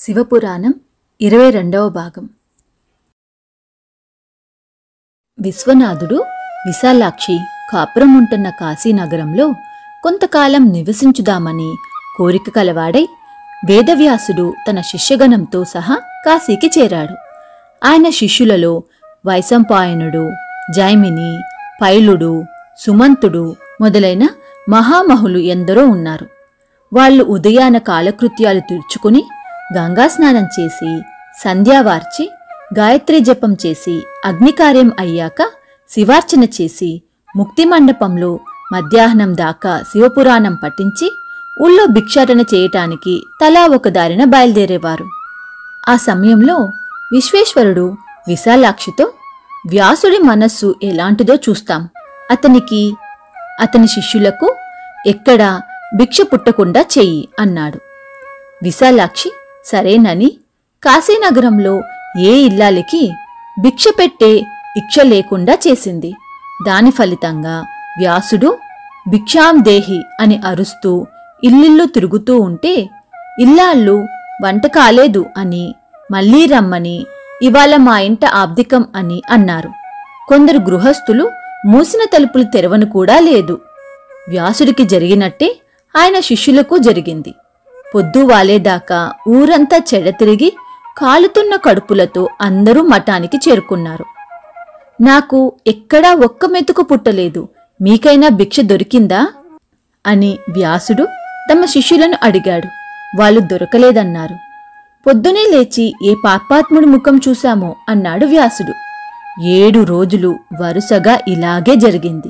శివపురాణం ఇరవై రెండవ భాగం. విశ్వనాథుడు విశాలాక్షి కాపురం ఉంటున్న కాశీనగరంలో కొంతకాలం నివసించుదామని కోరిక కలవాడై వేదవ్యాసుడు తన శిష్యగణంతో సహా కాశీకి చేరాడు. ఆయన శిష్యులలో వైశంపాయనుడు జైమిని పైలుడు సుమంతుడు మొదలైన మహామహులు ఎందరో ఉన్నారు. వాళ్ళు ఉదయాన కాలకృత్యాలు తీర్చుకుని గంగాస్నానం చేసి సంధ్యావార్చి గాయత్రి జపం చేసి అగ్నికార్యం అయ్యాక శివార్చన చేసి ముక్తి మండపంలో మధ్యాహ్నం దాకా శివపురాణం పఠించి ఊళ్ళో భిక్షాటన చేయటానికి తలా ఒక దారిన బయలుదేరేవారు. ఆ సమయంలో విశ్వేశ్వరుడు విశాలాక్షితో వ్యాసుడి మనస్సు ఎలాంటిదో చూస్తాం. అతనికి అతని శిష్యులకు ఎక్కడా భిక్ష పుట్టకుండా చెయ్యి అన్నాడు. విశాలాక్షి సరేనని కాశీనగరంలో ఏ ఇల్లాలికి భిక్ష పెట్టే ఇక్ష లేకుండా చేసింది. దాని ఫలితంగా వ్యాసుడు భిక్షాం దేహి అని అరుస్తూ ఇల్లిల్లు తిరుగుతూ ఉంటే ఇల్లాళ్ళు వంట కాలేదు అని మళ్ళీ రమ్మని ఇవాళ మా ఇంట ఆబ్దికం అని అన్నారు. కొందరు గృహస్థులు మూసిన తలుపులు తెరవను కూడా లేదు. వ్యాసుడికి జరిగినట్టే ఆయన శిష్యులకు జరిగింది. పొద్దు వాలేదాకా ఊరంతా చెడతిరిగి కాలుతున్న కడుపులతో అందరూ మఠానికి చేరుకున్నారు. నాకు ఎక్కడా ఒక్క మెతుకు పుట్టలేదు. మీకైనా భిక్ష దొరికిందా? అని వ్యాసుడు తమ శిష్యులను అడిగాడు. వాళ్ళు దొరకలేదన్నారు. పొద్దునే లేచి ఏ పాపాత్ముడి ముఖం చూశామో అన్నాడు వ్యాసుడు. ఏడు రోజులు వరుసగా ఇలాగే జరిగింది.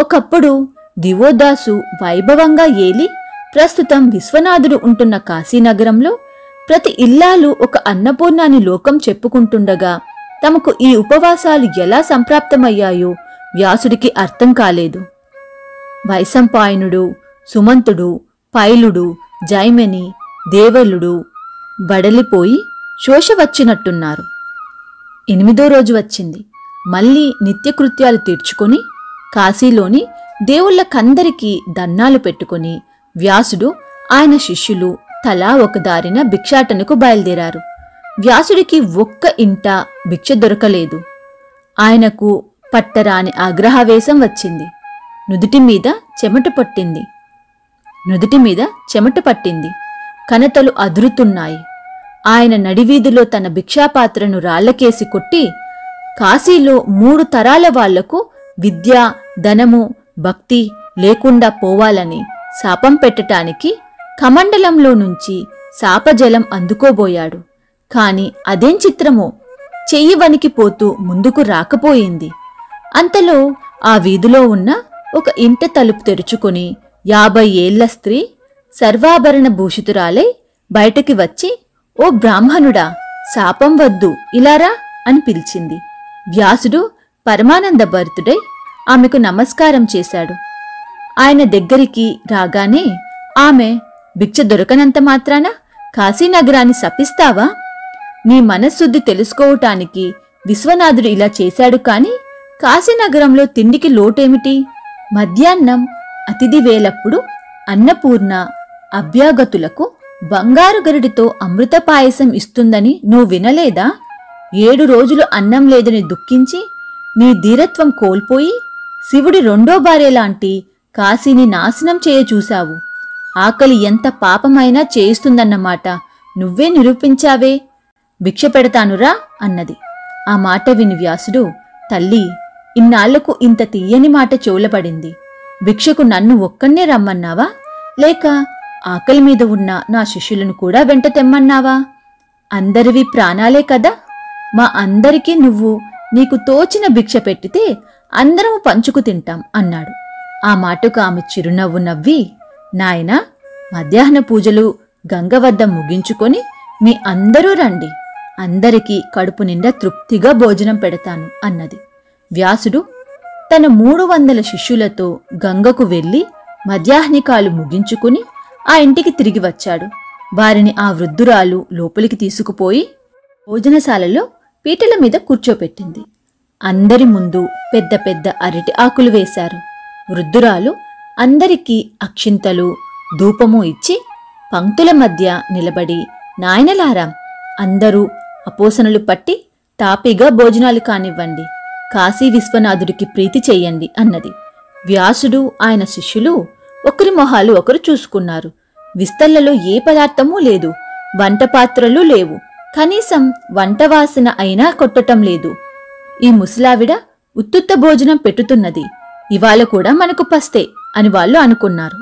ఒకప్పుడు దివోదాసు వైభవంగా ఏలి ప్రస్తుతం విశ్వనాథుడు ఉంటున్న కాశీనగరంలో ప్రతి ఇల్లాలు ఒక అన్నపూర్ణాని లోకం చెప్పుకుంటుండగా తమకు ఈ ఉపవాసాలు ఎలా సంప్రాప్తమయ్యాయో వ్యాసుడికి అర్థం కాలేదు. వైసంపాయనుడు సుమంతుడు పైలుడు జైమిని దేవలుడు బడలిపోయి శోష వచ్చినట్టున్నారు ఎనిమిదో రోజు వచ్చింది. మళ్ళీ నిత్యకృత్యాలు తీర్చుకొని కాశీలోని దేవుళ్ళకందరికీ దన్నాలు పెట్టుకొని వ్యాసుడు ఆయన శిష్యులు తలా ఒక దారిన భిక్షాటనకు బయలుదేరారు. వ్యాసుడికి ఒక్క ఇంట భిక్ష దొరకలేదు. ఆయనకు పట్టరాని ఆగ్రహావేశం వచ్చింది. నుదుటి మీద చెమట పట్టింది. నుదుటి మీద చెమట పట్టింది. కనతలు అదురుతున్నాయి. ఆయన నడివీధిలో తన భిక్షాపాత్రను రాళ్ళకేసి కొట్టి కాశీలో మూడు తరాల వాళ్ళకు విద్య ధనము భక్తి లేకుండా పోవాలని శాపం పెట్టటానికి కమండలంలో నుంచి శాపజలం అందుకోబోయాడు. కాని అదేం చిత్రమో? చెయ్యి వణికిపోతూ ముందుకు రాకపోయింది. అంతలో ఆ వీధిలో ఉన్న ఒక ఇంట తలుపు తెరుచుకొని యాభై ఏళ్ళ స్త్రీ సర్వాభరణ భూషితురాలై బయటకి వచ్చి ఓ బ్రాహ్మణుడా శాపం వద్దు ఇలారా అని పిలిచింది. వ్యాసుడు పరమానంద భరితుడై ఆమెకు నమస్కారం చేశాడు. ఆయన దగ్గరికి రాగానే ఆమె భిక్ష దొరకనంత మాత్రాన కాశీనగరాన్ని శపిస్తావా? నీ మనశ్శుద్ధి తెలుసుకోవటానికి విశ్వనాథుడు ఇలా చేశాడు కాని కాశీనగరంలో తిండికి లోటేమిటి? మధ్యాహ్నం అతిథి వేలప్పుడు అన్నపూర్ణ అభ్యాగతులకు బంగారు గరిడితో అమృత పాయసం ఇస్తుందని నువ్వు వినలేదా? ఏడు రోజులు అన్నం లేదని దుఃఖించి నీ ధీరత్వం కోల్పోయి శివుడి రెండో భార్యలాంటి కాశీని నాశనం చేయ చూశావు. ఆకలి ఎంత పాపమైనా చేయిస్తుందన్నమాట. నువ్వే నిరూపించావే. భిక్ష పెడతానురా అన్నది. ఆ మాట విని వ్యాసుడు తల్లి ఇన్నాళ్ళకు ఇంత తీయని మాట చెవులబడింది భిక్షకు నన్ను ఒక్కనే రమ్మన్నావా? లేక ఆకలి మీద ఉన్న నా శిష్యులను కూడా వెంట తెమ్మన్నావా? అందరివి ప్రాణాలే కదా. మా అందరికీ నువ్వు నీకు తోచిన భిక్ష పెట్టితే అందరము పంచుకు తింటాం అన్నాడు. ఆ మాటకు ఆమె చిరునవ్వు నవ్వి నాయనా మధ్యాహ్న పూజలు గంగ వద్ద ముగించుకొని మీ అందరూ రండి. అందరికీ కడుపు నిండా తృప్తిగా భోజనం పెడతాను అన్నది. వ్యాసుడు తన మూడు వందల శిష్యులతో గంగకు వెళ్ళి మధ్యాహ్నికాలు ముగించుకుని ఆ ఇంటికి తిరిగి వచ్చాడు. వారిని ఆ వృద్ధురాలు లోపలికి తీసుకుపోయి భోజనశాలలో పీటల మీద కూర్చోపెట్టింది. అందరి ముందు పెద్ద పెద్ద అరటి ఆకులు వేశారు. వృద్ధురాలు అందరికీ అక్షింతలు ధూపము ఇచ్చి పంక్తుల మధ్య నిలబడి నాయనలారా అందరూ అపోసనలు పట్టి తాపీగా భోజనాలు కానివ్వండి. కాశీ విశ్వనాథుడికి ప్రీతి చెయ్యండి అన్నది. వ్యాసుడు ఆయన శిష్యులు ఒకరి మొహాలు ఒకరు చూసుకున్నారు. విస్తళ్ళలో ఏ పదార్థమూ లేదు. వంట పాత్రలు లేవు. కనీసం వంట వాసన అయినా కొట్టటం లేదు. ఈ ముసలావిడ ఉత్తుత్త భోజనం పెట్టుతున్నది. ఇవాళ కూడా మనకు పస్తే అని వాళ్ళు అనుకున్నారు.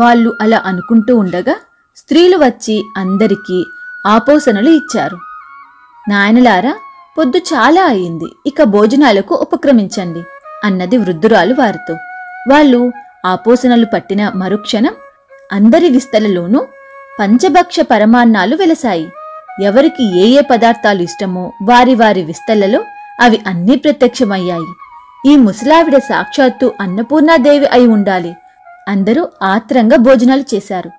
వాళ్ళు అలా అనుకుంటూ ఉండగా స్త్రీలు వచ్చి అందరికీ ఆపోసనలు ఇచ్చారు. నాయనలారా పొద్దు చాలా అయింది. ఇక భోజనాలకు ఉపక్రమించండి అన్నది వృద్ధురాలు వారితో. వాళ్ళు ఆపోసనలు పట్టిన మరుక్షణం అందరి విస్తలలోనూ పంచభక్ష పరమాన్నాలు వెలసాయి. ఎవరికి ఏ ఏ పదార్థాలు ఇష్టమో వారి వారి విస్తలలో అవి అన్నీ ప్రత్యక్షమయ్యాయి. ఈ ముసలావిడ సాక్షాత్తు అన్నపూర్ణాదేవి అయి ఉండాలి. అందరూ ఆత్రంగా భోజనాలు చేశారు.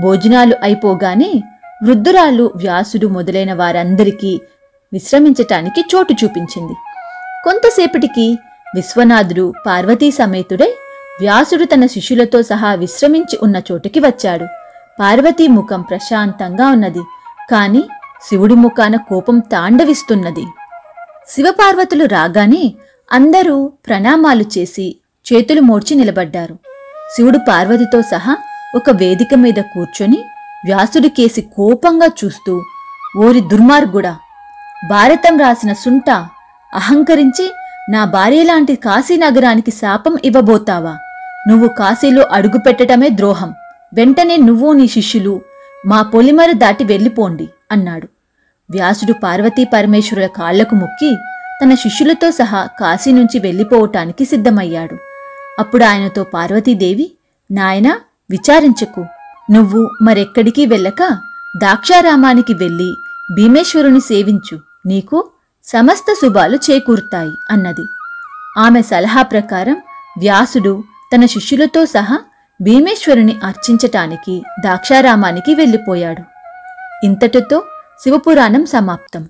భోజనాలు అయిపోగానే వృద్ధురాలు వ్యాసుడు మొదలైన వారందరికీ విశ్రమించటానికి చోటు చూపించింది. కొంతసేపటికి విశ్వనాథుడు పార్వతీ సమేతుడై వ్యాసుడు తన శిష్యులతో సహా విశ్రమించి ఉన్న చోటుకి వచ్చాడు. పార్వతీ ముఖం ప్రశాంతంగా ఉన్నది. కాని శివుడి ముఖాన కోపం తాండవిస్తున్నది. శివపార్వతులు రాగానే అందరూ ప్రణామాలు చేసి చేతులు మోడ్చి నిలబడ్డారు. శివుడు పార్వతితో సహా ఒక వేదిక మీద కూర్చొని వ్యాసుడికేసి కోపంగా చూస్తూ ఓరి దుర్మార్గుడా భారతం రాసిన సుంట అహంకరించి నా భార్యలాంటి కాశీనగరానికి శాపం ఇవ్వబోతావా? నువ్వు కాశీలో అడుగుపెట్టటమే ద్రోహం. వెంటనే నువ్వు నీ శిష్యులు మా పొలిమర దాటి వెళ్ళిపోండి అన్నాడు. వ్యాసుడు పార్వతీ పరమేశ్వరుల కాళ్ళకు ముక్కి తన శిష్యులతో సహా కాశీ నుంచి వెళ్ళిపోవటానికి సిద్ధమయ్యాడు. అప్పుడు ఆయనతో పార్వతీదేవి నాయనా విచారించకు. నువ్వు మరెక్కడికి వెళ్ళక దాక్షారామానికి వెళ్ళి భీమేశ్వరుని సేవించు. నీకు సమస్త శుభాలు చేకూరుతాయి అన్నది. ఆమె సలహా ప్రకారం వ్యాసుడు తన శిష్యులతో సహా భీమేశ్వరుని అర్చించటానికి దాక్షారామానికి వెళ్ళిపోయాడు. ఇంతటితో శివపురాణం సమాప్తం.